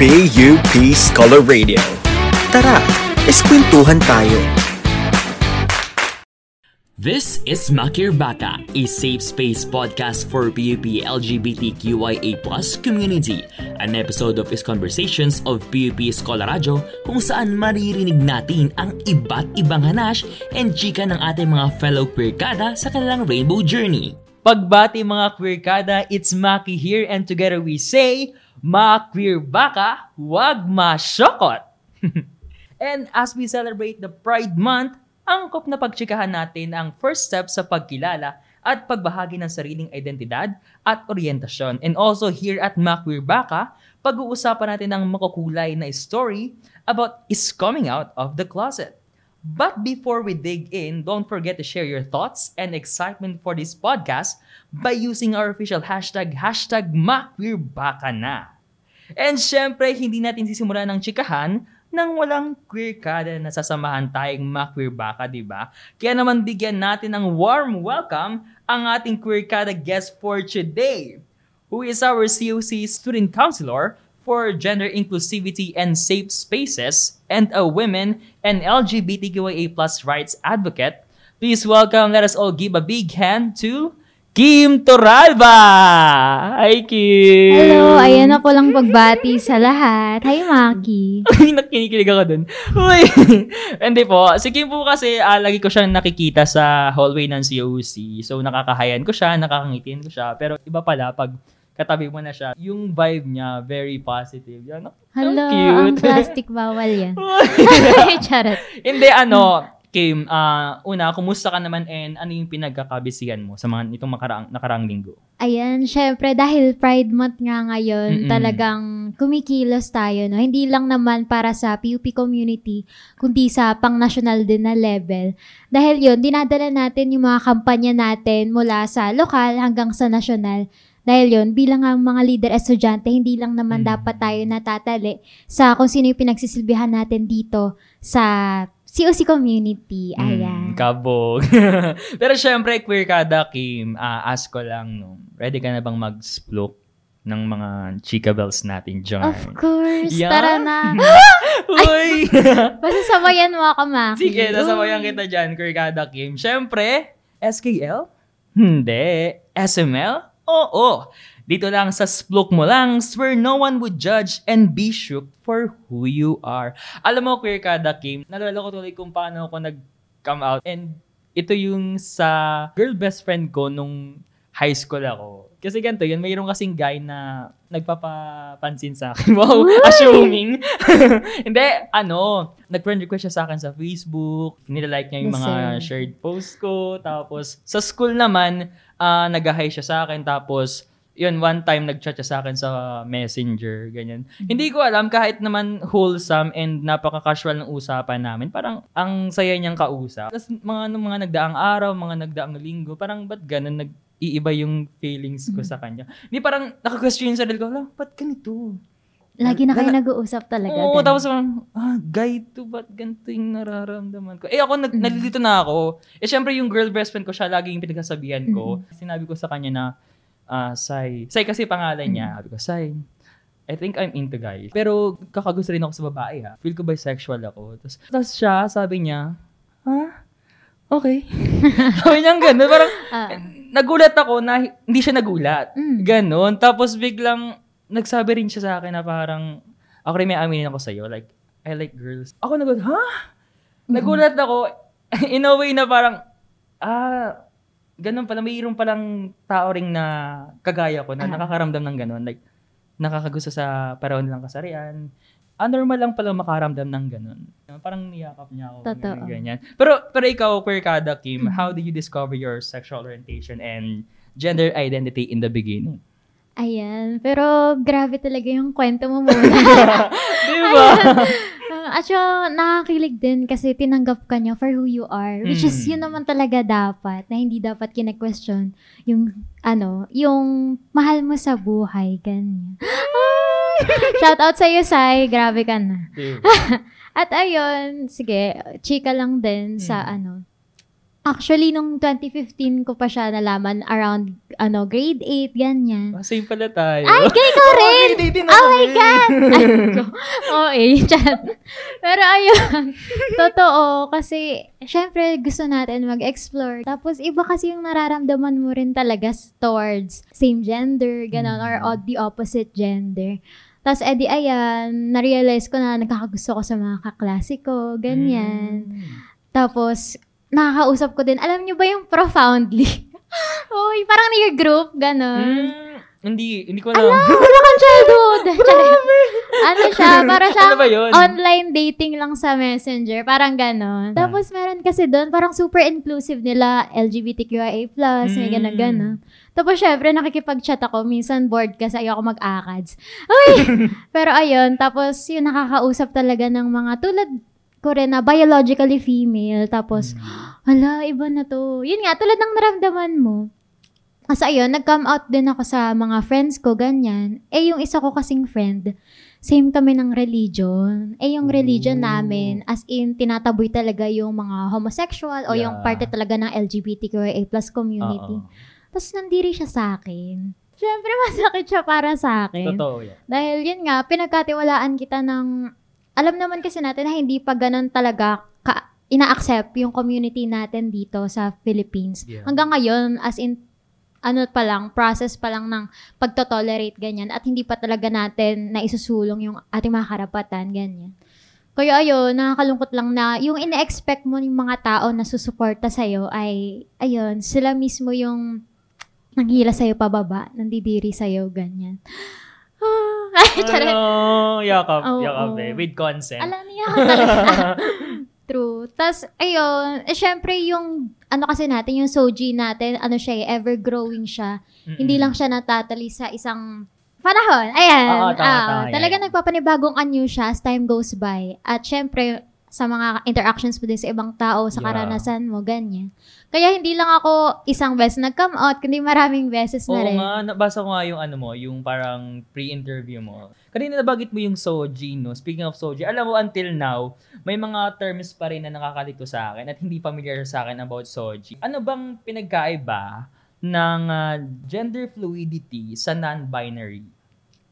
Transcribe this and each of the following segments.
PUP Scholar Radio. Tara, eskwentuhan tayo. This is Makir Baka, a safe space podcast for PUP LGBTQIA plus community. An episode of his conversations of PUP Scholar Radio kung saan maririnig natin ang iba't ibang hanash and chika ng ating mga fellow queer kada sa kanilang rainbow journey. Pagbati mga queer kada, it's Maki here and together we say, Ma queer baka, huwag masyokot! and as we celebrate the Pride Month, angkop na pagtsikahan natin ang first step sa pagkilala at pagbahagi ng sariling identidad at orientasyon. And also here at Makwir Baka, pag-uusapan natin ang makukulay na story about is coming out of the closet. But before we dig in, don't forget to share your thoughts and excitement for this podcast by using our official hashtag, hashtag MakwirBaka na. And syempre, hindi natin sisimulan ng chikahan nang walang queer kada na sasamahan tayong ma-queer baka, di ba? Kaya naman bigyan natin ng warm welcome ang ating queer kada guest for today, who is our COC student counselor for gender inclusivity and safe spaces and a women and LGBTQIA plus rights advocate. Please welcome, let us all give a big hand to Kim Toralba! Hi, Kim! Hello, ayan na po lang pagbati sa lahat. Hi, Maki. Ay, nakinikilig ako dun. Uy! Hindi po. Si Kim po kasi, uh, lagi ko siyang nakikita sa hallway ng COC. So, nakakahayan ko siya, nakakangitin ko siya. Pero iba pala, pag katabi mo na siya, yung vibe niya, very positive. Yan, Hello, cute. ang plastic bawal yan. Charot. Hindi, ano, Kim, uh, una, kumusta ka naman and ano yung pinagkakabisihan mo sa mga itong makaraang, nakaraang linggo? Ayan, syempre dahil Pride Month nga ngayon, Mm-mm. talagang kumikilos tayo, no? Hindi lang naman para sa PUP community, kundi sa pang-national din na level. Dahil yun, dinadala natin yung mga kampanya natin mula sa lokal hanggang sa national. Dahil yun, bilang ang mga leader estudyante, hindi lang naman Mm. dapat tayo natatali sa kung sino yung pinagsisilbihan natin dito sa COC community. Mm, Ayan. kabog. Pero syempre, queer kada, Kim, ah, ask ko lang, no, ready ka na bang mag-splook ng mga chika bells natin dyan? Of course. Yeah. Tara na. Uy! Basta sabayan mo ako, Maki. Sige, nasabayan kita dyan, queer kada, Kim. Syempre, SKL? Hindi. SML? Oo. Dito lang sa Splook mo lang, where no one would judge and be shook for who you are. Alam mo, Queer Kada Kim, nalala ko tuloy kung paano ako nag-come out. And ito yung sa girl best friend ko nung high school ako. Kasi ganito yun, mayroon kasing guy na nagpapapansin sa akin. Wow, assuming. Hindi, ano, nag-friend request siya sa akin sa Facebook. Nilalike niya yung mga shared post ko. Tapos, sa school naman, ah nag-hi siya sa akin. Tapos, yun, one time nag-chat siya sa akin sa messenger, ganyan. Hindi ko alam, kahit naman wholesome and napaka-casual ng usapan namin, parang ang saya niyang kausap. Tapos mga, nung mga nagdaang araw, mga nagdaang linggo, parang ba't ganun, nag-iiba yung feelings ko sa kanya. Hindi parang naka-question sarili ko, "Hala, ba't ganito? Lagi na kayo Lala- nag-uusap talaga. Oo, ganun. tapos parang, ah, guy to, ba't ganito yung nararamdaman ko? Eh ako, nag, Mm. nalilito na ako. Eh syempre yung girl best friend ko, siya lagi yung pinagsasabihan ko. Mm-hmm. Sinabi ko sa kanya na, ah, Sai. Sai kasi pangalan niya. Mm. Sabi ko, Sai, I think I'm into guys. Pero kakagusto rin ako sa babae ha. Feel ko bisexual ako. Tapos, tapos siya, sabi niya, ha? Okay. sabi niya gano'n. Parang, Ah. Nagulat ako na hi- hindi siya nagulat. Mm. Ganon. Tapos biglang nagsabi rin siya sa akin na parang, ako rin may aminin ako sa'yo. Like, I like girls. Ako nagulat, ha? Nagulat ako. In a way na parang, ah, ganun pala. Mayroon palang tao ring na kagaya ko na Ah. nakakaramdam ng ganun. Like, nakakagusto sa paraon lang kasarian. Ah, normal lang pala makaramdam ng ganun. Parang niyakap niya ako. Totoo. ganyan, Ganyan. Pero, pero ikaw, Queer Kada Kim, Mhm. how did you discover your sexual orientation and gender identity in the beginning? Ayan. Pero grabe talaga yung kwento mo muna. Di ba? At saka, nakakilig din kasi tinanggap ka niya for who you are. Which is, Mm. yun naman talaga dapat. Na hindi dapat kine-question yung, ano, yung mahal mo sa buhay. Ganyan. Shout out sa'yo, Sai. Grabe ka na. At ayun, sige, chika lang din sa Mm. ano. Actually, nung 2015 ko pa siya nalaman around, ano, grade 8, ganyan. Ah, Same pala tayo. Ay, kay ko rin! Oh ako my eh. God! Oo, eh, chat. Pero ayun, totoo, kasi, syempre, gusto natin mag-explore. Tapos, iba kasi yung nararamdaman mo rin talaga towards same gender, ganon, or o- the opposite gender. Tapos, edi, ayan, na-realize ko na nagkakagusto ko sa mga kaklase ko, ganyan. Mm. Tapos, nakakausap ko din. Alam niyo ba yung profoundly? Uy, parang near group, ganon. Mm, hindi, hindi ko alam. Ala, wala kang childhood. Ano siya, para siya Ano online dating lang sa messenger. Parang ganon. Ah. Tapos meron kasi doon, parang super inclusive nila, LGBTQIA+, may Mm. ganon ganon. Tapos syempre, nakikipag-chat ako. Minsan bored kasi ayoko mag-akads. Uy! Pero ayun, tapos yun, nakakausap talaga ng mga tulad ko rin na biologically female. Tapos, Hala, iba na to. Yun nga, tulad ng naramdaman mo. Kasi ayun, nag-come out din ako sa mga friends ko, ganyan. Eh, yung isa ko kasing friend, same kami ng religion. Eh, yung religion Ooh. namin, as in, tinataboy talaga yung mga homosexual o yung Yeah. parte talaga ng LGBTQIA plus community. Tapos, nandiri siya sa akin. Siyempre, masakit siya para sa akin. Totoo yan. Dahil yun nga, pinagkatiwalaan kita ng, alam naman kasi natin na hindi pa ganun talaga ka, ina-accept yung community natin dito sa Philippines. Yeah. Hanggang ngayon, as in, ano pa lang, process pa lang ng pagtotolerate ganyan at hindi pa talaga natin na isusulong yung ating mga karapatan, ganyan. Kaya ayun, nakakalungkot lang na yung ina-expect mo ng mga tao na susuporta sa'yo ay, ayun, sila mismo yung nanghila sa'yo pababa, nandidiri sa'yo, ganyan. Ay, charot. Ano, yakap, Oo. yakap eh. With consent. Alam niya talaga. True. Tapos, ayun, eh, syempre yung, ano kasi natin, yung soji natin, ano siya, eh, ever-growing siya. Mm-mm. Hindi lang siya natatali sa isang panahon. Ayan. Oo, tama, Ah, tama, talaga yan. nagpapanibagong anyo siya as time goes by. At syempre, sa mga interactions mo din sa ibang tao, sa Yeah. karanasan mo, ganyan. Kaya hindi lang ako isang beses nag-come out, kundi maraming beses na Oo rin. nga, nabasa ko nga yung ano mo, yung parang pre-interview mo. Kanina nabagit mo yung soji, no? Speaking of soji, alam mo, until now, may mga terms pa rin na nakakalito sa akin at hindi familiar sa akin about soji. Ano bang pinagkaiba ng ah, gender fluidity sa non-binary?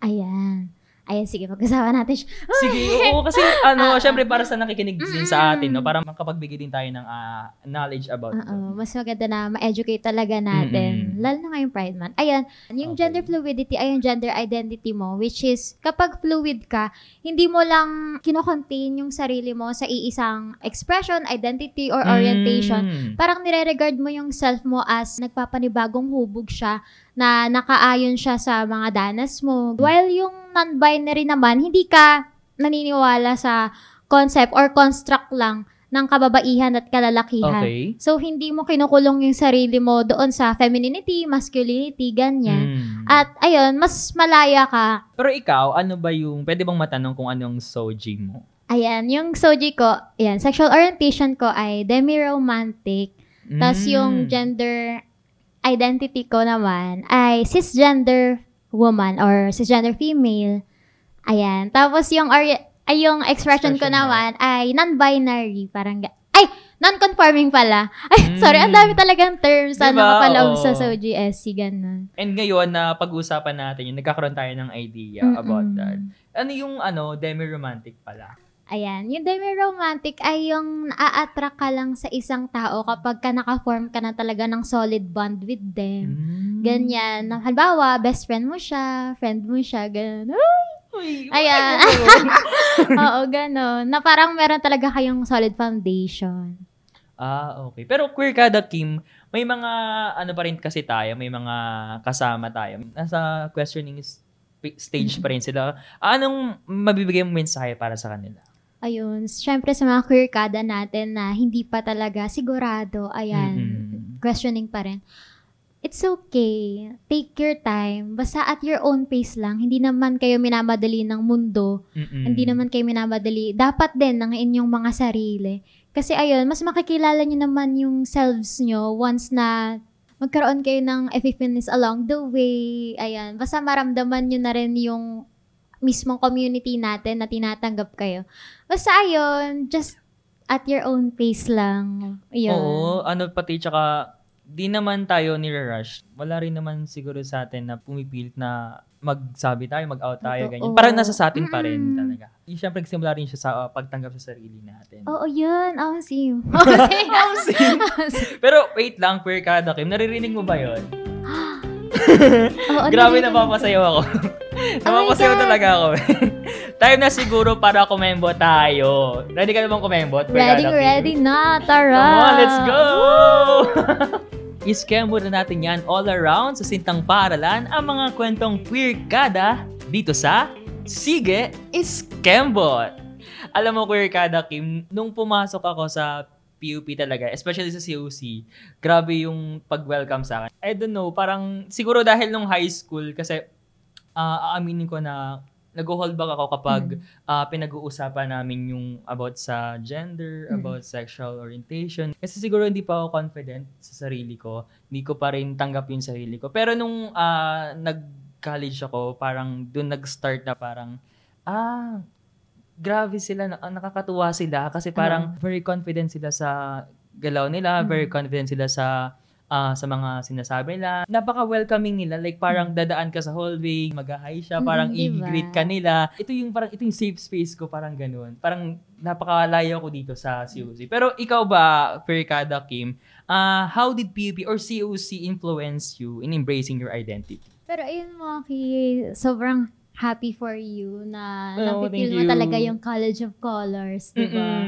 Ayan. Ayan, sige, pag-usapan natin siya. Sige, oo, kasi ano, Ah, syempre para sa nakikinig din sa atin, no? Para makapagbigay din tayo ng ah, knowledge about Oo, mas maganda na ma-educate talaga natin. Mm-mm. Lalo na ngayong Pride Month. Ayan, yung Okay. gender fluidity ay yung gender identity mo, which is, kapag fluid ka, hindi mo lang kinocontain yung sarili mo sa iisang expression, identity, or orientation. Mm. Parang nire-regard mo yung self mo as nagpapanibagong hubog siya na nakaayon siya sa mga danas mo. While yung non-binary naman, hindi ka naniniwala sa concept or construct lang ng kababaihan at kalalakihan. Okay. So, hindi mo kinukulong yung sarili mo doon sa femininity, masculinity, ganyan. Mm. At, ayun, mas malaya ka. Pero ikaw, ano ba yung, pwede bang matanong kung anong soji mo? Ayan, yung soji ko, ayan, sexual orientation ko ay demi-romantic. Tapos Mm. yung gender identity ko naman ay cisgender woman or cisgender female. Ayan. Tapos yung ori- ay yung expression, ko Expression mo. naman ay non-binary. Parang, ga- ay, non-conforming pala. Ay, Mm. sorry, ang dami talagang terms Diba? na nakapaloob Oo. sa Soji SC, ganun. And ngayon na pag-usapan natin, yung nagkakaroon tayo ng idea Mm-mm. about that. Ano yung ano, demi-romantic pala? Ayan, yung demi-romantic ay yung naa-attract ka lang sa isang tao kapag ka naka-form ka na talaga ng solid bond with them. Mm. Ganyan. Na, Halimbawa, best friend mo siya, friend mo siya, ganun. Uy, Ayan. Oo, ganun. Na parang meron talaga kayong solid foundation. ah, okay. Pero queer kada Kim, may mga ano pa rin kasi tayo, may mga kasama tayo. Nasa questioning stage pa rin sila. Anong mabibigay mong mensahe para sa kanila? Ayun. Siyempre sa mga queer kada natin na hindi pa talaga sigurado, ayan, Mm-mm. questioning pa rin. It's okay. Take your time. Basta at your own pace lang. Hindi naman kayo minamadali ng mundo. Mm-mm. Hindi naman kayo minamadali. Dapat din ng inyong mga sarili. Kasi ayun, mas makikilala nyo naman yung selves nyo once na magkaroon kayo ng epiphanes along the way. Ayan, basta maramdaman nyo na rin yung mismong community natin na tinatanggap kayo. Basta ayun, just at your own pace lang. Yun. Oo, ano pati tsaka di naman tayo ni-rush. Wala rin naman siguro sa atin na pumipilit na magsabi tayo, mag-out tayo, Totoo. ganyan. Parang nasa sa atin pa rin Mm-mm. talaga. Yung Siyempre, nagsimula rin siya sa uh, pagtanggap sa sarili natin. Oo, yun. Oh, see you. Pero wait lang, Queer Kada Kim, naririnig mo ba yun? Oo, Grabe, napapasayaw ako. napapasayaw God. talaga ako. Time na siguro para kumembo tayo. Ready ka naman kumembo? Queer Ready, ready na. Tara. Come on, let's go! Iskembo na natin yan all around sa sintang paaralan ang mga kwentong queer kada dito sa Sige Iskembot! Alam mo, queer kada, Kim, nung pumasok ako sa PUP talaga, especially sa COC, grabe yung pag-welcome sa akin. I don't know, parang siguro dahil nung high school, kasi ah, aaminin ko na nag-hold back ako kapag ah, pinag-uusapan namin yung about sa gender, Mm. about sexual orientation. Kasi siguro hindi pa ako confident sa sarili ko. Hindi ko pa rin tanggap yung sarili ko. Pero nung ah, nag-college ako, parang doon nag-start na parang, ah, grabe sila, ah, nakakatuwa sila kasi parang very confident sila sa galaw nila, very confident sila sa ah, sa mga sinasabi nila. Napaka-welcoming nila. Like, parang dadaan ka sa hallway, mag-hi siya, parang Mm, diba? i-greet ka nila. Ito yung parang ito yung safe space ko, parang ganun. Parang napakalayo ko dito sa COC. Pero ikaw ba, Ferkada Kim, ah, how did PUP or COC influence you in embracing your identity? Pero ayun mo, Ki, sobrang happy for you na Oh, napipil mo you. talaga yung College of Colors, di ba?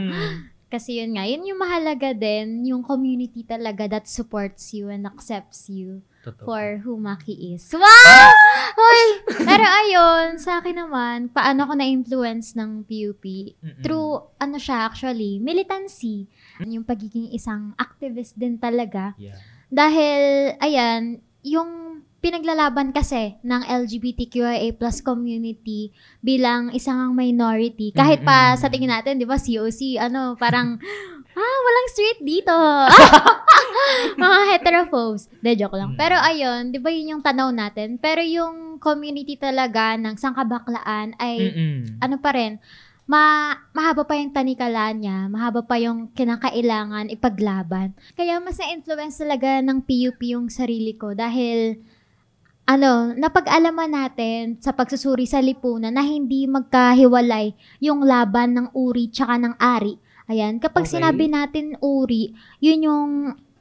Kasi yun nga, yun yung mahalaga din, yung community talaga that supports you and accepts you Totoo. for who Maki is. Wow! Hoy! Pero ayun, sa akin naman, paano ko na-influence ng PUP? Mm-mm. Through, ano siya actually, militancy. Yung pagiging isang activist din talaga. Yeah. Dahil, ayan, yung pinaglalaban kasi ng LGBTQIA plus community bilang isang minority. Kahit pa sa tingin natin, di ba, COC, ano, parang, ah, walang street dito. Mga heterophobes. De, joke lang. Mm. Pero ayun, di ba yun yung tanaw natin? Pero yung community talaga ng sangkabaklaan ay Mm-mm. ano pa rin, ma mahaba pa yung tanikala niya, mahaba pa yung kinakailangan ipaglaban. Kaya mas na-influence talaga ng PUP yung sarili ko dahil ano, napag-alaman natin sa pagsusuri sa lipunan na hindi magkahiwalay yung laban ng uri tsaka ng ari. Ayan, kapag Okay. sinabi natin uri, yun yung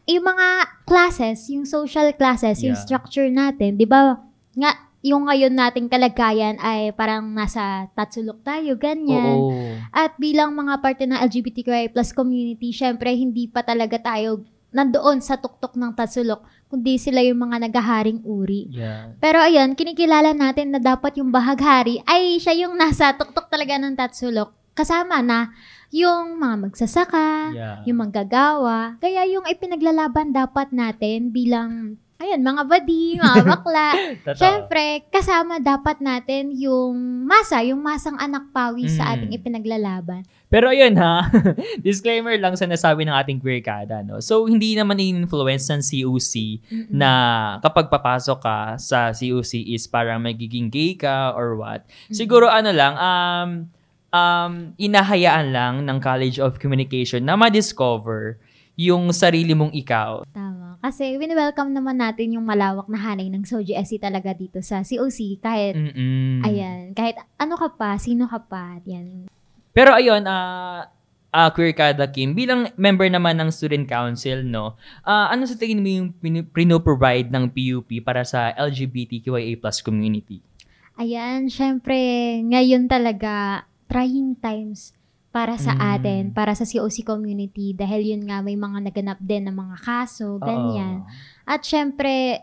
yung mga classes, yung social classes, yung Yeah. structure natin, 'di ba? Nga yung ngayon nating kalagayan ay parang nasa tatsulok tayo, ganyan. Oo. At bilang mga parte ng LGBTQI plus community, syempre hindi pa talaga tayo nandoon sa tuktok ng tatsulok, kundi sila yung mga nagaharing uri. Yeah. Pero ayun, kinikilala natin na dapat yung bahaghari ay siya yung nasa tuktok talaga ng tatsulok. Kasama na yung mga magsasaka, Yeah. yung manggagawa. Kaya yung ipinaglalaban dapat natin bilang, ayun, mga badi, mga bakla. Siyempre, kasama dapat natin yung masa, yung masang anak pawi sa Mm. ating ipinaglalaban. Pero ayun ha, disclaimer lang sa nasabi ng ating queer kada, no? So, hindi naman in-influence ng COC na kapag papasok ka sa COC is parang magiging gay ka or what. Siguro ano lang, um, um, inahayaan lang ng College of Communication na ma-discover yung sarili mong ikaw. Tama. Kasi wini-welcome naman natin yung malawak na hanay ng Soji SC talaga dito sa COC. Kahit, Mm-mm. ayan, kahit ano ka pa, sino ka pa, yan. Pero ayun, ah ah, Queer Kada Kim, bilang member naman ng Student Council, no, ah, ano sa tingin mo yung pino-provide ng PUP para sa LGBTQIA plus community? Ayan, syempre, ngayon talaga, trying times para sa Mm. atin, para sa COC community. Dahil yun nga, may mga naganap din ng mga kaso, ganyan. At syempre,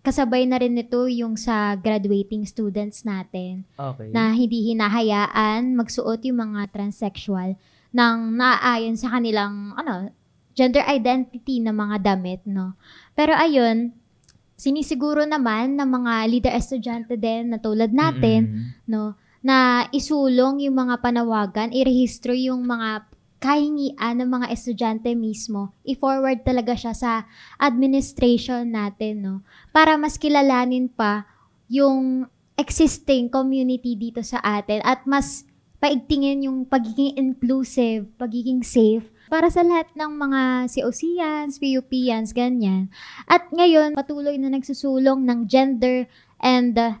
kasabay na rin nito yung sa graduating students natin. Okay. na hindi hinahayaan magsuot yung mga transsexual ng naaayon sa kanilang ano, gender identity na mga damit, no? Pero ayun, sinisiguro naman ng mga leader estudyante din na tulad natin, Mm-mm. no, na isulong yung mga panawagan, irehistro yung mga kahingian ng mga estudyante mismo, i-forward talaga siya sa administration natin, no? Para mas kilalanin pa yung existing community dito sa atin at mas paigtingin yung pagiging inclusive, pagiging safe para sa lahat ng mga COCians, PUPians, ganyan. At ngayon, patuloy na nagsusulong ng gender and uh,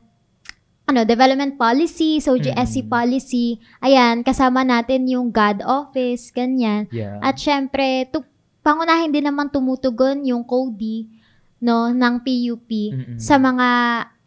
ano, development policy, so GSC Mm. policy. Ayan, kasama natin yung God office, ganyan. Yeah. At syempre, tu- pangunahin din naman tumutugon yung CODI no, ng PUP Mm-mm. sa mga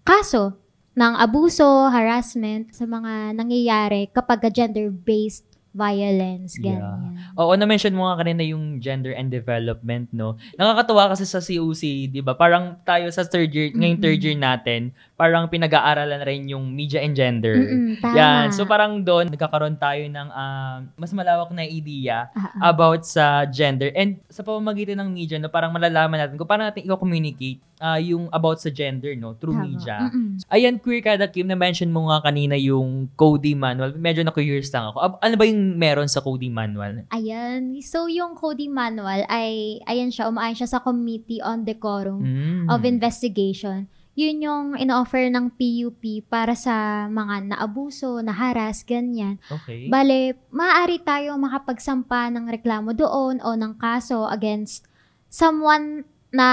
kaso ng abuso, harassment, sa mga nangyayari kapag gender-based violence, Yeah. ganyan. Oo, na-mention mo nga kanina yung gender and development, no? Nakakatuwa kasi sa COC, di ba? Parang tayo sa third year, ngayong third year natin, parang pinag-aaralan rin yung media and gender. Mm-mm, tama. Yan. So parang doon, nagkakaroon tayo ng ah, mas malawak na idea ah. about sa gender. And sa pamamagitan ng media, no, parang malalaman natin kung paano natin i-communicate ah, yung about sa gender, no? Through Tama. media. Mm-mm. Ayan, Queer Kada Kim, na-mention mo nga kanina yung coding manual. Medyo na-curious lang ako. Ano ba yung meron sa coding manual? Ayan. So, yung coding manual ay, ayan siya, umaayon siya sa Committee on Decorum Mm. of Investigation. Yun yung ino-offer ng PUP para sa mga naabuso, naharas, ganyan. Okay. Bale, maaari tayo makapagsampa ng reklamo doon o ng kaso against someone na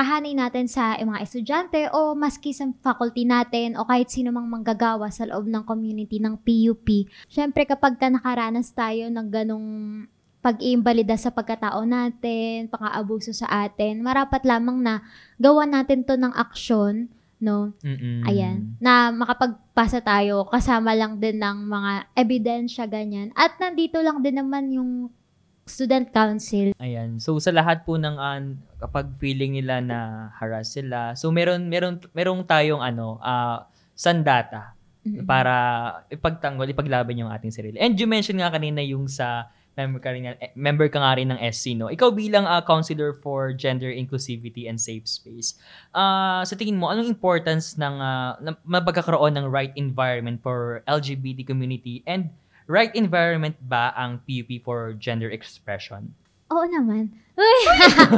kahanay natin sa eh, mga estudyante o maski sa faculty natin o kahit sino mang manggagawa sa loob ng community ng PUP. Siyempre kapag ka nakaranas tayo ng ganong pag-iimbalida sa pagkatao natin, pang-aabuso sa atin, marapat lamang na gawa natin to ng aksyon, no? Mm-mm. Ayan. Na makapagpasa tayo kasama lang din ng mga ebidensya, ganyan. At nandito lang din naman yung student council. Ayan. So sa lahat po ng an kapag feeling nila na harass sila, so meron meron merong tayong ano, ah sandata Mm-mm. para ipagtanggol, ipaglaban yung ating sarili. And you mentioned nga kanina yung sa member ka rin, eh, member ka nga rin ng SC, no? Ikaw bilang ah, counselor for gender inclusivity and safe space, ah sa tingin mo, anong importance ng uh, mapagkakaroon ng right environment for LGBT community and right environment ba ang PUP for gender expression? Oo naman. Uy!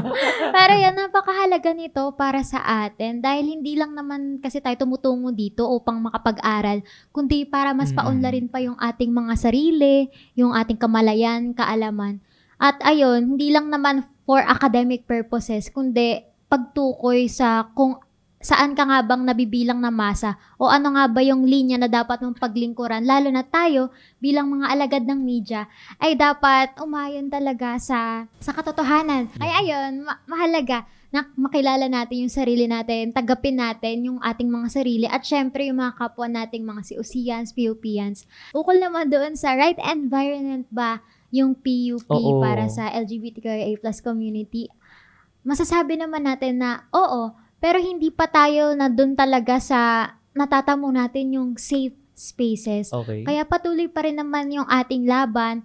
Pero yan, napakahalaga nito para sa atin dahil hindi lang naman kasi tayo tumutungo dito upang makapag-aral, kundi para mas Mm. paunlarin pa yung ating mga sarili, yung ating kamalayan, kaalaman. At ayun, hindi lang naman for academic purposes, kundi pagtukoy sa kung saan ka nga bang nabibilang na masa o ano nga ba yung linya na dapat mong paglingkuran, lalo na tayo bilang mga alagad ng media, ay dapat umayon talaga sa sa katotohanan. Ay ayun, ma- mahalaga na makilala natin yung sarili natin, tagapin natin yung ating mga sarili at syempre yung mga kapwa nating mga siusians, PUPians. Ukol naman doon sa right environment ba yung PUP Oo. para sa LGBTQIA plus community. Masasabi naman natin na oo, pero hindi pa tayo na doon talaga sa natatamo natin yung safe spaces. Okay. Kaya patuloy pa rin naman yung ating laban.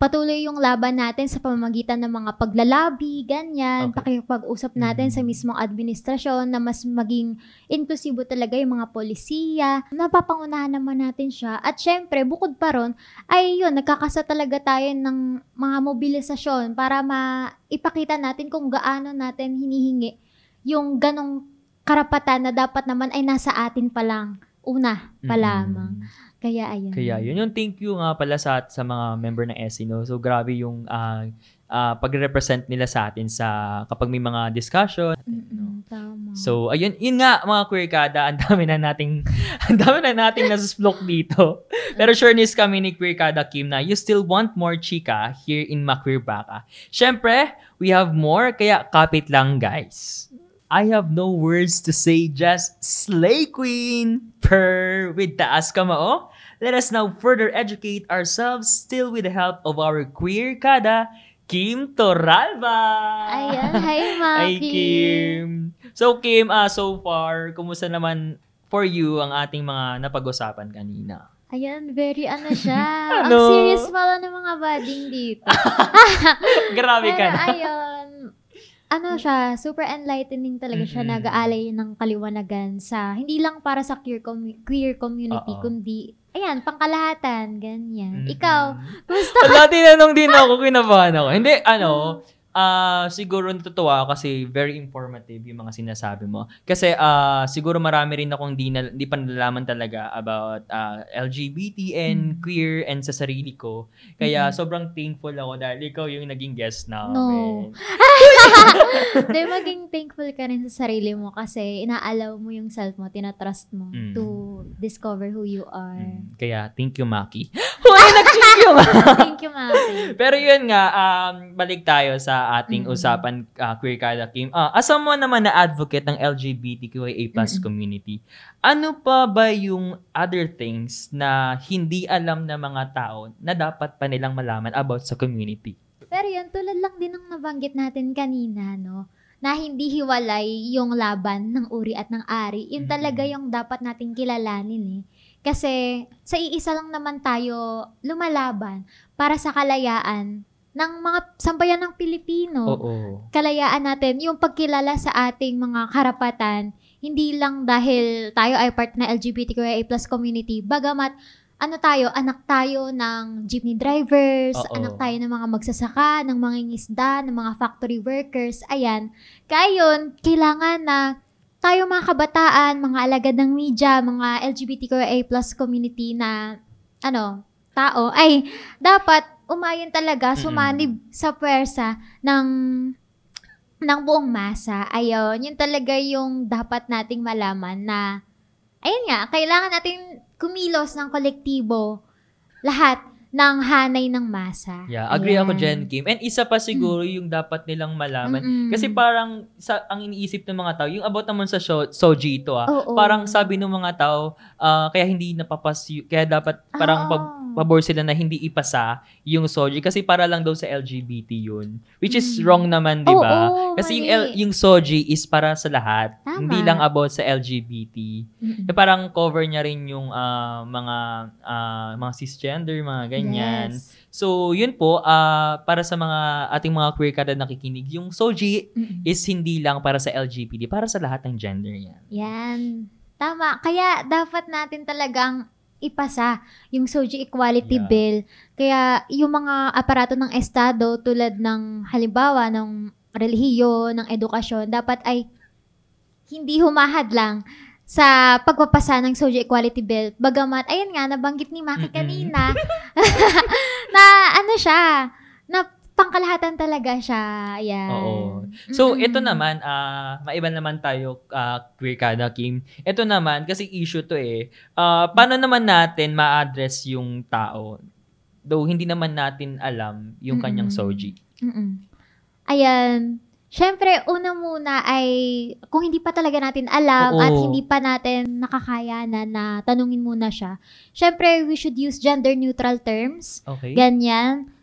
Patuloy yung laban natin sa pamamagitan ng mga paglalabi, ganyan, Okay. pakipag-usap natin Mm. sa mismong administrasyon na mas maging inklusibo talaga yung mga polisiya. Napapangunahan naman natin siya. At syempre, bukod pa ron, ay yun, nagkakasa talaga tayo ng mga mobilisasyon para maipakita natin kung gaano natin hinihingi yung ganong karapatan na dapat naman ay nasa atin pa lang. Una pa Mm-mm. lamang. Kaya ayun. Kaya yun. Yung thank you nga pala sa, sa mga member ng SC, no? So, grabe yung ah, ah, pag-represent nila sa atin sa kapag may mga discussion. Mm-mm, tama. So, ayun, yun nga mga queer kada, ang dami na nating, ang dami na nating nasusplok dito. Pero sureness kami ni Queer Kada Kim na you still want more chika here in Maqueer Baka. Siyempre, we have more, kaya kapit lang guys. I have no words to say, just slay queen per with taas kamao. Let us now further educate ourselves still with the help of our queer kada, Kim Toralba. Ayan, hi Maki. Hi, Kim. So, Kim, ah so far, kumusta naman for you ang ating mga napag-usapan kanina? Ayan, very ano siya. Ano? Ang serious pala ng mga budding dito. Grabe ka Pero na. ayun, ano siya, super enlightening talaga siya. Mm-mm. Nag-aalay ng kaliwanagan sa, hindi lang para sa queer, commu- queer community, Oo. kundi, ayan, pangkalahatan, ganyan. Mm-mm. Ikaw, ka? Wala, tinanong din ako, kinabahan ako. Hindi, ano, Ah, siguro natutuwa ako kasi very informative yung mga sinasabi mo. Kasi ah siguro marami rin akong di, na, di pa nalalaman talaga about ah, LGBT and queer and sa sarili ko. Kaya sobrang thankful ako dahil ikaw yung naging guest namin. Dahil maging thankful ka rin sa sarili mo kasi inaalaw mo yung self mo, tinatrust mo Mm. to discover who you are. Mm, Kaya thank you, Maki. You, Thank you, Maki. Pero yun nga, um, balik tayo sa ating Mm-mm. usapan, uh, Queer Kada Kim. Ah, as someone naman na advocate ng LGBTQIA plus Mm-mm. community, ano pa ba yung other things na hindi alam ng mga tao na dapat pa nilang malaman about sa community? Pero yun, tulad lang din ng nabanggit natin kanina, no? Na hindi hiwalay yung laban ng uri at ng ari. Yun talaga yung dapat nating kilalanin eh. Kasi sa iisa lang naman tayo lumalaban para sa kalayaan ng mga sambayan ng Pilipino. Oo. Kalayaan natin, yung pagkilala sa ating mga karapatan, hindi lang dahil tayo ay part na LGBTQIA plus community, bagamat ano tayo, anak tayo ng jeepney drivers, Oo. anak tayo ng mga magsasaka, ng mga ngisda, ng mga factory workers, ayan. Kaya yun, kailangan na tayo mga kabataan, mga alagad ng media, mga LGBTQIA plus community na, ano, tao, ay dapat umayon talaga, sumanib sa pwersa ng ng buong masa. Ayun, yun talaga yung dapat nating malaman na, ayun nga, kailangan natin kumilos ng kolektibo lahat ng hanay ng masa. Yeah, agree ako Ayan. Jen Kim. And isa pa siguro yung dapat nilang malaman. Mm-mm. Kasi parang sa ang iniisip ng mga tao, yung about naman sa show, Soji ito ah. Oo. Parang sabi ng mga tao, ah, kaya hindi napapas kaya dapat parang pab- pabor sila na hindi ipasa yung Soji kasi para lang daw sa LGBT yun. Which is Mm. wrong naman, 'di ba? Oo, Kasi yung. L- yung Soji is para sa lahat, Tama. hindi lang about sa LGBT. Mm-mm. Eh, parang cover niya rin yung ah, mga ah, mga cisgender, mga ganyan. Yes. So, yun po, ah, para sa mga ating mga queer kada nakikinig, yung Soji Mm-mm. is hindi lang para sa LGBT, para sa lahat ng gender yan. Yan. Tama. Kaya dapat natin talagang ipasa yung Soji Equality Yeah. Bill. Kaya yung mga aparato ng Estado tulad ng halimbawa ng relihiyon, ng edukasyon, dapat ay hindi humahad lang sa pagpapasa ng Soji Equality Bill. Bagamat, ayun nga, nabanggit ni Maki kanina, na ano siya, na pangkalahatan talaga siya. Yan. Oo. So, ito naman, ah maiba naman tayo, ah, queer kada, Kim. Ito naman, kasi issue to eh. Ah, paano naman natin ma-address yung tao? Though, hindi naman natin alam yung kanyang Mm-mm. Soji. Mm-mm. Ayan. Siyempre, una muna ay kung hindi pa talaga natin alam Oo. at hindi pa natin nakakayanan na tanungin muna siya. Siyempre, we should use gender neutral terms. Okay? Ganyan.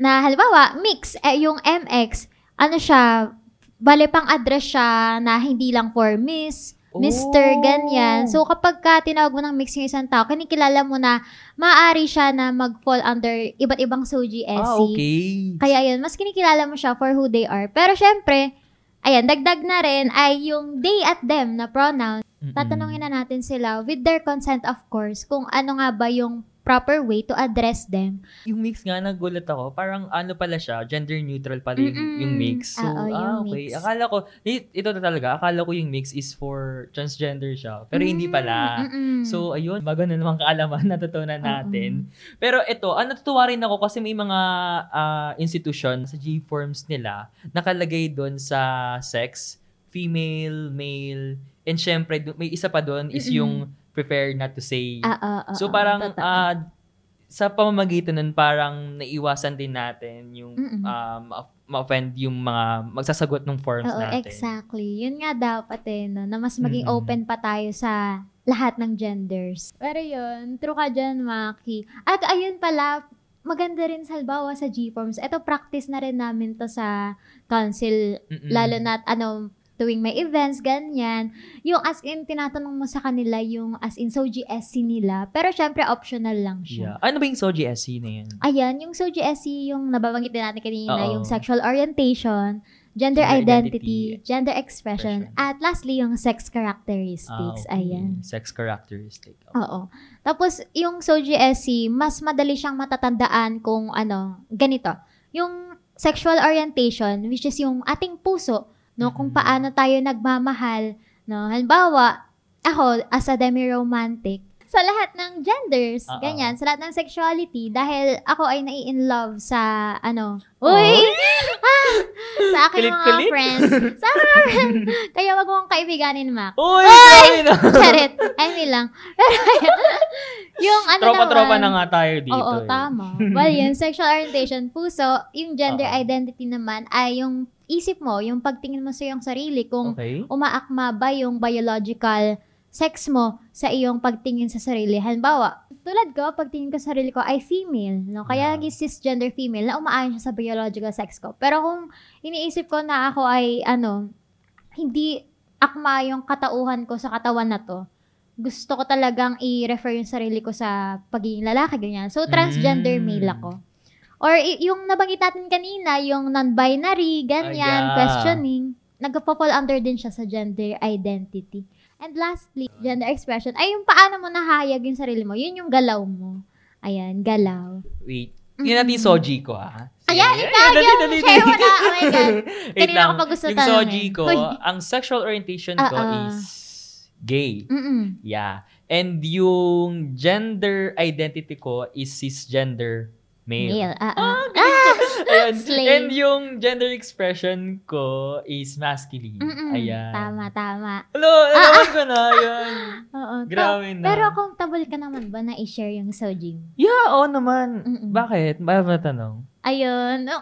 Na halimbawa, mix, eh, yung MX, ano siya, bale pang address siya na hindi lang for miss, Mr. Oh. ganyan. So, kapag ka tinawag mo ng mix yung isang tao, kinikilala mo na maaari siya na mag-fall under iba't ibang Soji SC. Ah, okay. Kaya yun, mas kinikilala mo siya for who they are. Pero syempre, ayan, dagdag na rin ay yung they at them na pronoun. Mm-mm. Tatanungin na natin sila with their consent of course kung ano nga ba yung proper way to address them. Yung mix nga, nagulat ako. Parang ano pala siya, gender neutral pala yung, Mm-mm. yung mix. So, Oo, yung ah, okay. mix. Akala ko, ito na talaga, akala ko yung mix is for transgender siya. Pero hindi Mm, pala. mm-mm. So, ayun, bago na naman kaalaman natutunan natin. Pero ito, ah, natutuwa rin ako kasi may mga ah, institution sa G-forms nila nakalagay doon sa sex, female, male, and syempre, may isa pa doon is Mm-mm. yung prefer not to say. Ah, ah, ah, So parang totoo. ah, sa pamamagitan nun parang naiwasan din natin yung Mm-mm. um, ma- ma-offend yung mga magsasagot ng forms Oo, natin. exactly. Yun nga dapat eh, no? na mas maging Mm-mm. open pa tayo sa lahat ng genders. Pero yun, true ka dyan, Maki. At ayun pala, maganda rin sa halimbawa sa G-Forms. Ito, practice na rin namin to sa council, Mm-mm. lalo na ano, tuwing may events, ganyan. Yung as in, tinatanong mo sa kanila yung as in Soji SC nila. Pero syempre, optional lang siya. Yeah. Ano ba yung Soji SC na yan? Ayan, yung Soji SC, yung nababanggit din natin kanina, Oo. yung sexual orientation, gender, Gender identity, identity, gender expression, expression. at lastly, yung sex Ah, characteristics. okay. Ayan. Sex characteristic. Oo. Tapos, yung Soji SC, mas madali siyang matatandaan kung ano, ganito. Yung sexual orientation, which is yung ating puso, no? Kung paano tayo nagmamahal, no? Halimbawa, ako, as a demi-romantic, sa lahat ng genders, Oo. ganyan, sa lahat ng sexuality, dahil ako ay nai-in love sa, ano, Oh. uy! Ah! sa aking mga Kulit-kulit. friends. Sa mga friends. Kaya wag mong kaibiganin, Mac. Uy! Uy! Charit. Ay, lang. yung ano Tropa-tropa naman, na nga tayo dito. Oo, eh. tama. Well, yun, sexual orientation, puso, yung gender Oo. identity naman ay yung isip mo, yung pagtingin mo sa iyong sarili, kung Okay. umaakma ba yung biological sex mo sa iyong pagtingin sa sarili. Halimbawa, tulad ko, pagtingin ko sa sarili ko ay female, no? Kaya Yeah. naging cisgender female na umaayon siya sa biological sex ko. Pero kung iniisip ko na ako ay, ano, hindi akma yung katauhan ko sa katawan na to, gusto ko talagang i-refer yung sarili ko sa pagiging lalaki, ganyan. So, transgender Mm. male ako. Or yung nabanggit natin kanina, yung non-binary, ganyan, yeah. questioning, nagpa-fall under din siya sa gender identity. And lastly, gender expression, ay yung paano mo nahayag yung sarili mo. Yun yung galaw mo. Ayan, galaw. Wait. Tingnan natin yung soji ko, ha? Ayan, ikaw yung share mo na. Oh my God. Kanina lang. ko pa gusto Yung soji ko, Uy. ang sexual orientation ko Ah, ah. is gay. Mm-mm. Yeah. And yung gender identity ko is cisgender male. Male. Ah, ah. Ayan. Slay. And yung gender expression ko is masculine. Mm-mm. Ayan. Tama, tama. Hello, alam ko na yun. Oo. Grabe na. Pero comfortable ka naman ba na i-share yung soji mo? Yeah, oo naman. Mm-mm. Bakit? Bakit ba tanong? Ayun. Oh.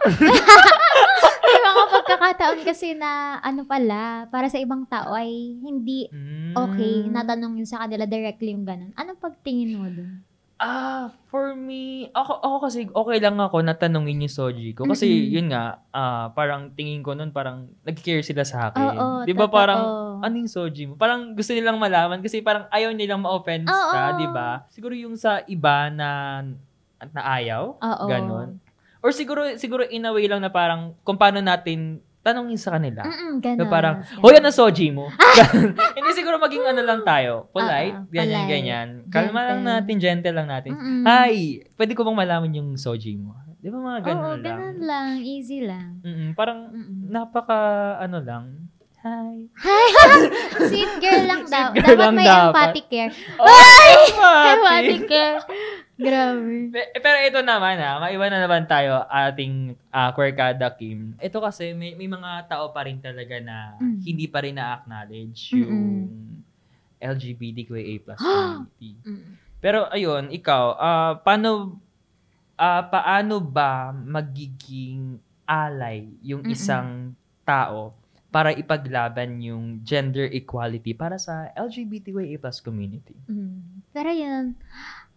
May mga pagkakataon kasi na ano pala, para sa ibang tao ay hindi okay Mm. natanong yun sa kanila directly yung ganun. Anong pagtingin mo dun? Ah, for me, ako, ako kasi okay lang ako na tanungin yung Soji ko. Kasi Mm-mm. yun nga, ah, parang tingin ko nun parang nag-care sila sa akin. Oo, di ba parang, ano yung Soji mo? Parang gusto nilang malaman kasi parang ayaw nilang ma-offense Oo. ka, di ba? Siguro yung sa iba na, na ayaw, Oo. ganon. Or siguro, siguro in a way lang na parang kung paano natin tanongin sa kanila. Mm-mm, ganun. parang, ganun. hoy, ano soji mo? Ganun. Hindi siguro maging ano lang tayo. Polite, Oo, ganyan, polite. ganyan. Kalma lang natin, gentle lang natin. Mm-mm. Hi, pwede ko bang malaman yung soji mo? Di ba mga ganun Oo, lang? ganun lang. Easy lang. Mm-mm, parang Mm-mm. napaka, ano lang. Hi. Sweet girl lang daw. Sweet girl dapat lang may dapat. empathic care. Ay! Empathic care. Grabe. Pe- Pero ito naman ha, maiba na naman tayo ating uh, Kwerkada Kim. Ito kasi may, may mga tao pa rin talaga na Mm. hindi pa rin na-acknowledge Mm-mm. yung LGBTQIA plus community. Mm. Pero ayun, ikaw, ah paano ah paano ba magiging alay yung Mm-mm. isang tao para ipaglaban yung gender equality para sa LGBTQIA plus community? Mm. Pero yun,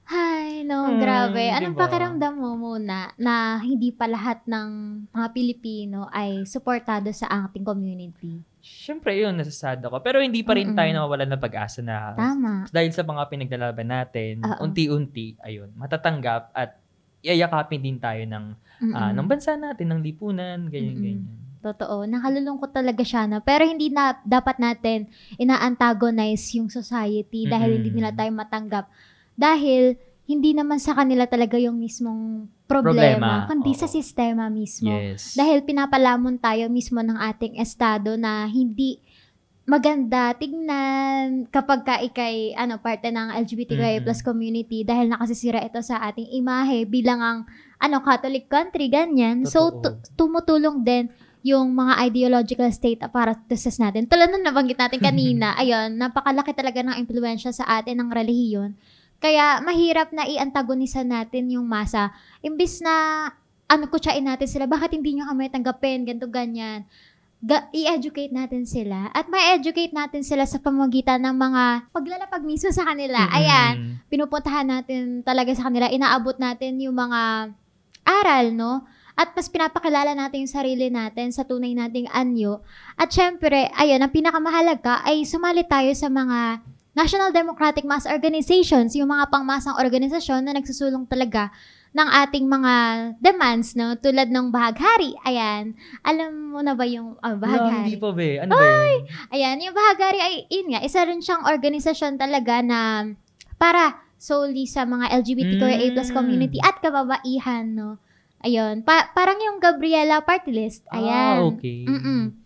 Ay, no, Hmm, grabe. Anong diba? pakiramdam mo muna na hindi pa lahat ng mga Pilipino ay suportado sa ating community? Siyempre yun, nasasad ako. Pero hindi pa rin Mm-mm. tayo nawawalan ng pag-asa na Tama. dahil sa mga pinaglalaban natin, Oo. unti-unti, ayun, matatanggap at iyayakapin din tayo ng, Mm-mm. ng bansa natin, ng lipunan, ganyan-ganyan. Totoo. Nakalulungkot talaga siya na. Pero hindi na dapat natin ina-antagonize yung society dahil hindi Mm-mm. nila tayo matanggap. Dahil hindi naman sa kanila talaga yung mismong problema, Problema, kundi oo. sa sistema mismo. Yes. Dahil pinapalamon tayo mismo ng ating estado na hindi maganda tignan kapag ka ikay ano parte ng LGBTQIA plus community dahil nakasisira ito sa ating imahe bilang ang ano Catholic country ganyan. So Totoo. tu- tumutulong din yung mga ideological state apparatuses natin. Tulad na nabanggit natin kanina, ayun, napakalaki talaga ng impluensya sa atin ng relihiyon. Kaya mahirap na i-antagonisan natin yung masa. Imbis na ano kutsain natin sila, bakit hindi nyo kami tanggapin, ganito, ganyan. Ga- i-educate natin sila at ma-educate natin sila sa pamagitan ng mga paglalapag mismo sa kanila. Mm-mm. Ayan, pinupuntahan natin talaga sa kanila, inaabot natin yung mga aral, no? At mas pinapakilala natin yung sarili natin sa tunay nating anyo. At syempre, ayun, ang pinakamahalaga ay sumali tayo sa mga National Democratic Mass Organizations, yung mga pangmasang organisasyon na nagsusulong talaga ng ating mga demands, no? Tulad ng Bahaghari. Ayan. Alam mo na ba yung Wala, Bahaghari? hindi pa be. Ano ba yun? Ayan, yung Bahagari ay, yun nga, isa rin siyang organisasyon talaga na para solely sa mga LGBTQIA plus Mm. community at kababaihan, no? Ayun, pa- parang yung Gabriela party list. Ayan. Ah, okay. Mm-mm.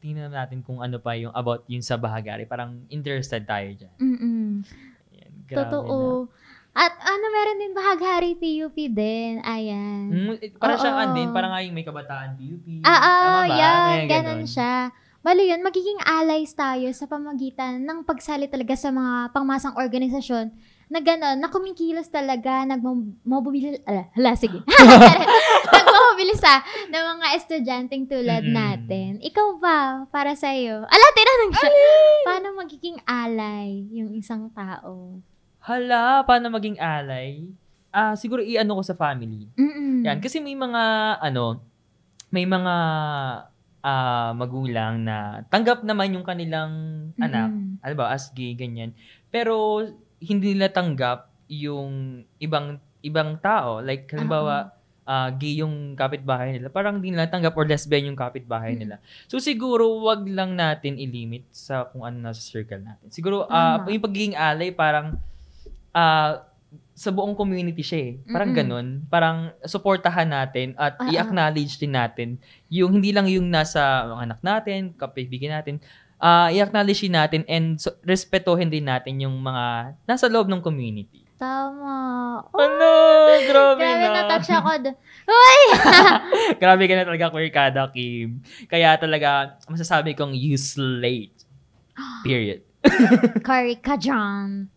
Tingnan natin kung ano pa yung about yung sa bahagari. Parang interested tayo dyan. Mm-mm. Ayan, grabe Totoo. At ano, meron din bahaghari PUP din. Ayan. Na. Mm, parang siyang Oo. andin, parang nga yung may kabataan PUP. Ba? yan. May Ganun siya. Bali yun, magiging allies tayo sa pamagitan ng pagsali talaga sa mga pangmasang organisasyon na gano'n, na kumikilos talaga, nagmobili, ala, hala, sige. nagmobili sa ng mga estudyanteng tulad Mm-mm. natin. Ikaw ba, para sa'yo? Ala, tinanong siya. Paano magiging ally yung isang tao? Hala, paano maging alay? Ah, siguro i-ano ko sa family. Mm-mm. Yan, kasi may mga, ano, may mga ah, magulang na tanggap naman yung kanilang anak, Mm-mm. ano ba, as gay, ganyan. Pero, hindi nila tanggap yung ibang ibang tao. Like, halimbawa, ah, gay yung kapitbahay nila. Parang hindi nila tanggap or lesbian yung kapitbahay Mm. nila. So, siguro, wag lang natin i-limit sa kung ano nasa circle natin. Siguro, Tama. yung pagiging alay, parang, ah, sa buong community siya eh. Parang Mm-mm. ganun. Parang supportahan natin at ah. i-acknowledge din natin yung hindi lang yung nasa mga anak natin, kapibigin natin, ah i-acknowledge din natin and so, respetuhin din natin yung mga nasa loob ng community. Tama. Oh, Ano? Grabe, grabe, na. natouch ako. doon. Uy! Grabe ka na talaga, Queer Kada, Kim. Kaya talaga, masasabi kong you slayed. Period. Curry ka dyan.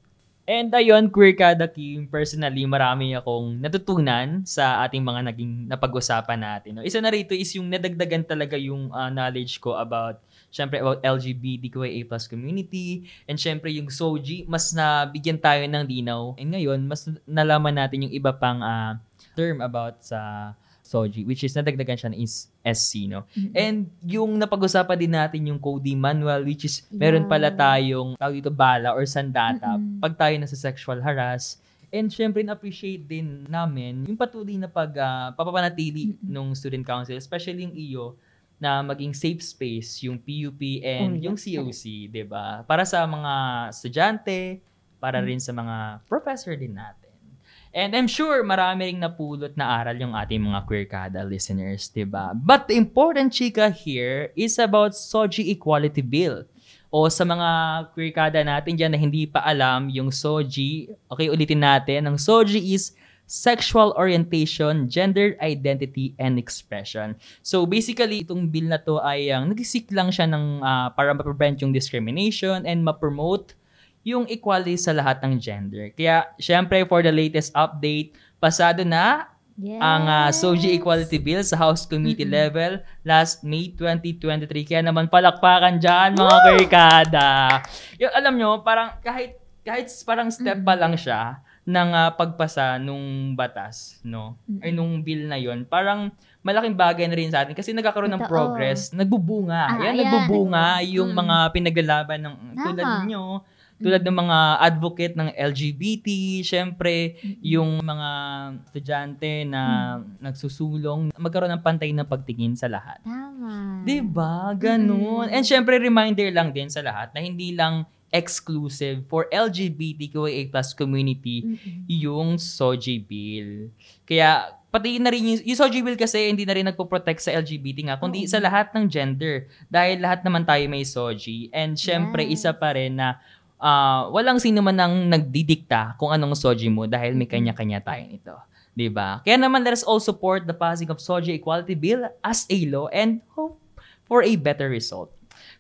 And ayun, Queer Kada Kim, personally, marami akong natutunan sa ating mga naging napag-usapan natin. No? Isa na rito is yung nadagdagan talaga yung ah, knowledge ko about, syempre, about LGBTQIA plus community. And syempre, yung SOGI, mas nabigyan tayo ng linaw. And ngayon, mas nalaman natin yung iba pang ah, term about sa SOGI, which is nadagdagan siya na is SC, no? And yung napag-usapan din natin yung coding manual, which is meron pala Yeah. tayong tawag dito bala or sandata Mm-mm. pag tayo nasa sexual harass. And syempre, na-appreciate din namin yung patuloy na pag ah, papapanatili nung student council, especially yung iyo, na maging safe space, yung PUP and Oh, yung COC, 'di ba? Para sa mga estudyante, para rin sa mga professor din natin. And I'm sure marami ring napulot na aral yung ating mga Queercada listeners, 'di ba? But the important chika here is about SOGI Equality Bill. O sa mga Queercada natin dyan na hindi pa alam yung SOGI, okay, ulitin natin. Ang SOGI is Sexual Orientation, Gender Identity, and Expression. So basically, itong bill na to ay ang nagsisik lang siya ng ah, para ma-prevent yung discrimination and ma-promote yung equality sa lahat ng gender. Kaya, syempre, for the latest update, pasado na Yes. ang uh, SOGI Equality Bill sa House Committee level last May 2023. Kaya naman palakpakan dyan, mga karikada. Yung, alam nyo, parang kahit, kahit parang step pa lang siya ng ah, pagpasa nung batas, no? Ay, nung bill na yon parang malaking bagay na rin sa atin kasi nagkakaroon ng Totoo. progress, nagbubunga. Ah, yan, ayan. nagbubunga yung Mm. mga pinaglalaban ng tulad Tama. Tulad ng mga advocate ng LGBT, syempre, yung mga estudyante na nagsusulong, magkaroon ng pantay na pagtingin sa lahat. Tama. 'Di ba? Ganun. Mm. And syempre, reminder lang din sa lahat na hindi lang exclusive for LGBTQIA plus community Mm-mm. yung SOGI bill. Kaya, pati na rin yung, yung SOGI bill kasi hindi na rin nagpo-protect sa LGBT nga, kundi Oo. sa lahat ng gender. Dahil lahat naman tayo may SOGI. And syempre, Yes. isa pa rin na ah, walang sino man ang nagdidikta kung anong SOGI mo dahil may kanya-kanya tayo nito. 'Di ba? Kaya naman let us all support the passing of SOGI Equality Bill as a law and hope for a better result.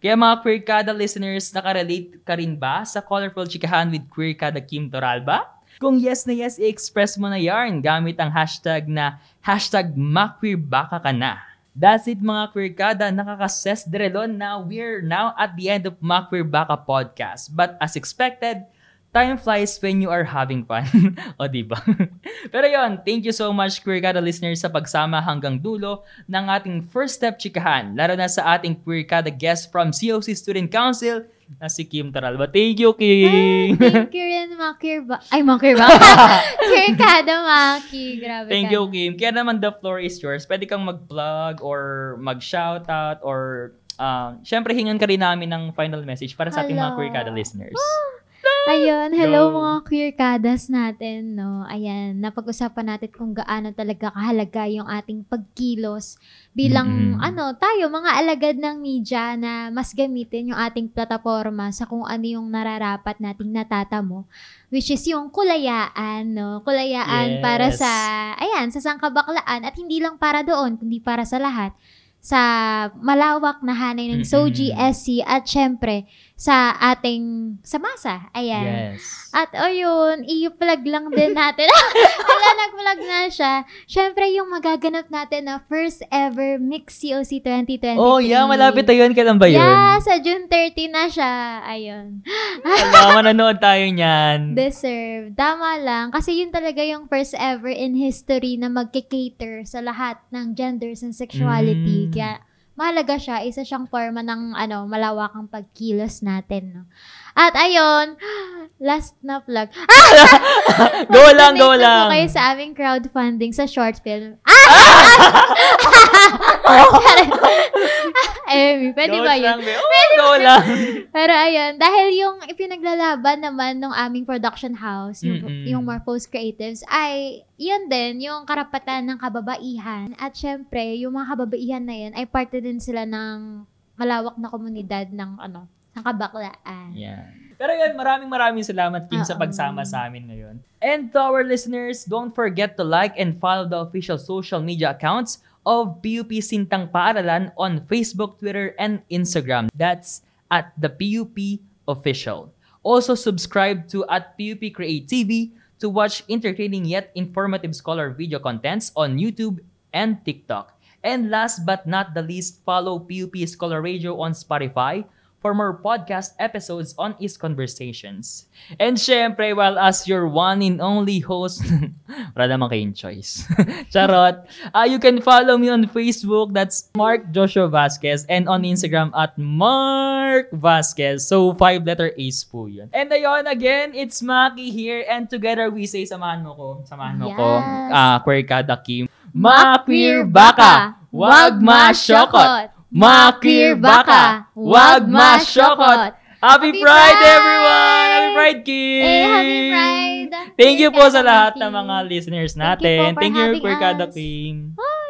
Kaya mga Queercada listeners, nakarelate ka rin ba sa Colorful Chikahan with Queercada Kim Toralba? Kung yes na yes, i-express mo na yarn gamit ang hashtag na hashtag maqueerbaka ka na. That's it mga Queerkada, nakakases direlon na we're now at the end of Maqueer Baka Podcast. But as expected, time flies when you are having fun. o diba? Pero yon, thank you so much Queerkada listeners sa pagsama hanggang dulo ng ating first step chikahan. Lalo na sa ating Queerkada guest from COC Student Council na si Kim Taralba. Thank you, Kim! Thank you rin, Makir ba? Ay, Makir ba? Kirkada, Maki. Grabe Thank ka. you, Kim. Kaya naman the floor is yours. Pwede kang mag-plug or mag-shoutout or uh, syempre hingan ka rin namin ng final message para sa ating mga Hello. Queercada listeners. Ayun, hello Go. mga queer kadas natin, no? Ayan, napag-usapan natin kung gaano talaga kahalaga yung ating pagkilos bilang, Mm-mm. ano, tayo, mga alagad ng media na mas gamitin yung ating plataforma sa kung ano yung nararapat nating natatamo. Which is yung kulayaan, no? Kulayaan para Yes. sa, ayan, sa sangkabaklaan at hindi lang para doon, kundi para sa lahat sa malawak na hanay ng. SOGI, SC, at syempre, sa ating sa masa. Ayan. Yes. At ayun, i-plug lang din natin. Wala, nag-plug na siya. Syempre, yung magaganap natin na first ever Mix COC 2023. Oh, yeah, malapit na yun. Kailan ba yun? Yeah, sa June 30 na siya. Ayun. Wala, manonood tayo niyan. Deserve. Tama lang. Kasi yun talaga yung first ever in history na magkikater sa lahat ng genders and sexuality. Mm. Kaya mahalaga siya. Isa siyang forma ng ano, malawakang pagkilos natin. No? At ayun, last na plug. Go lang, go lang. kayo sa aming crowdfunding sa short film. Ah! Amy, pwede Go ba yun? lang. Oh, go lang. Pero ayun, dahil yung ipinaglalaban naman ng aming production house, yung, Mm-mm. yung Morphose Creatives, ay yun din, yung karapatan ng kababaihan. At syempre, yung mga kababaihan na yun, ay parte din sila ng malawak na komunidad ng ano, ng kabaklaan. Yeah. Pero yun, maraming maraming salamat, Kim, sa Oo. pagsama sa amin ngayon. And to our listeners, don't forget to like and follow the official social media accounts of PUP Sintang Paaralan on Facebook, Twitter, and Instagram. That's at the PUP Official. Also, subscribe to at PUP Create TV to watch entertaining yet informative scholar video contents on YouTube and TikTok. And last but not the least, follow PUP Scholar Radio on Spotify for more podcast episodes on East Conversations. And syempre, well, as your one and only host, wala naman kayong choice. Charot. Uh, you can follow me on Facebook, that's Mark Joshua Vasquez, and on Instagram at Mark Vasquez. So, five-letter A's po yun. And ayun, again, it's Maki here, and together we say, samahan mo ko, samahan mo ko, Yes. uh, Queerkada Kim, Ma-queer baka, wag ma-syokot. Ma-queer baka, wag ma-syokot. Happy, Happy Pride, Pride! everyone! Happy Pride, Kim! Eh, happy Pride! Thank you po sa lahat ng mga listeners Thank you po natin. for Thank you, us. Kim. Ah,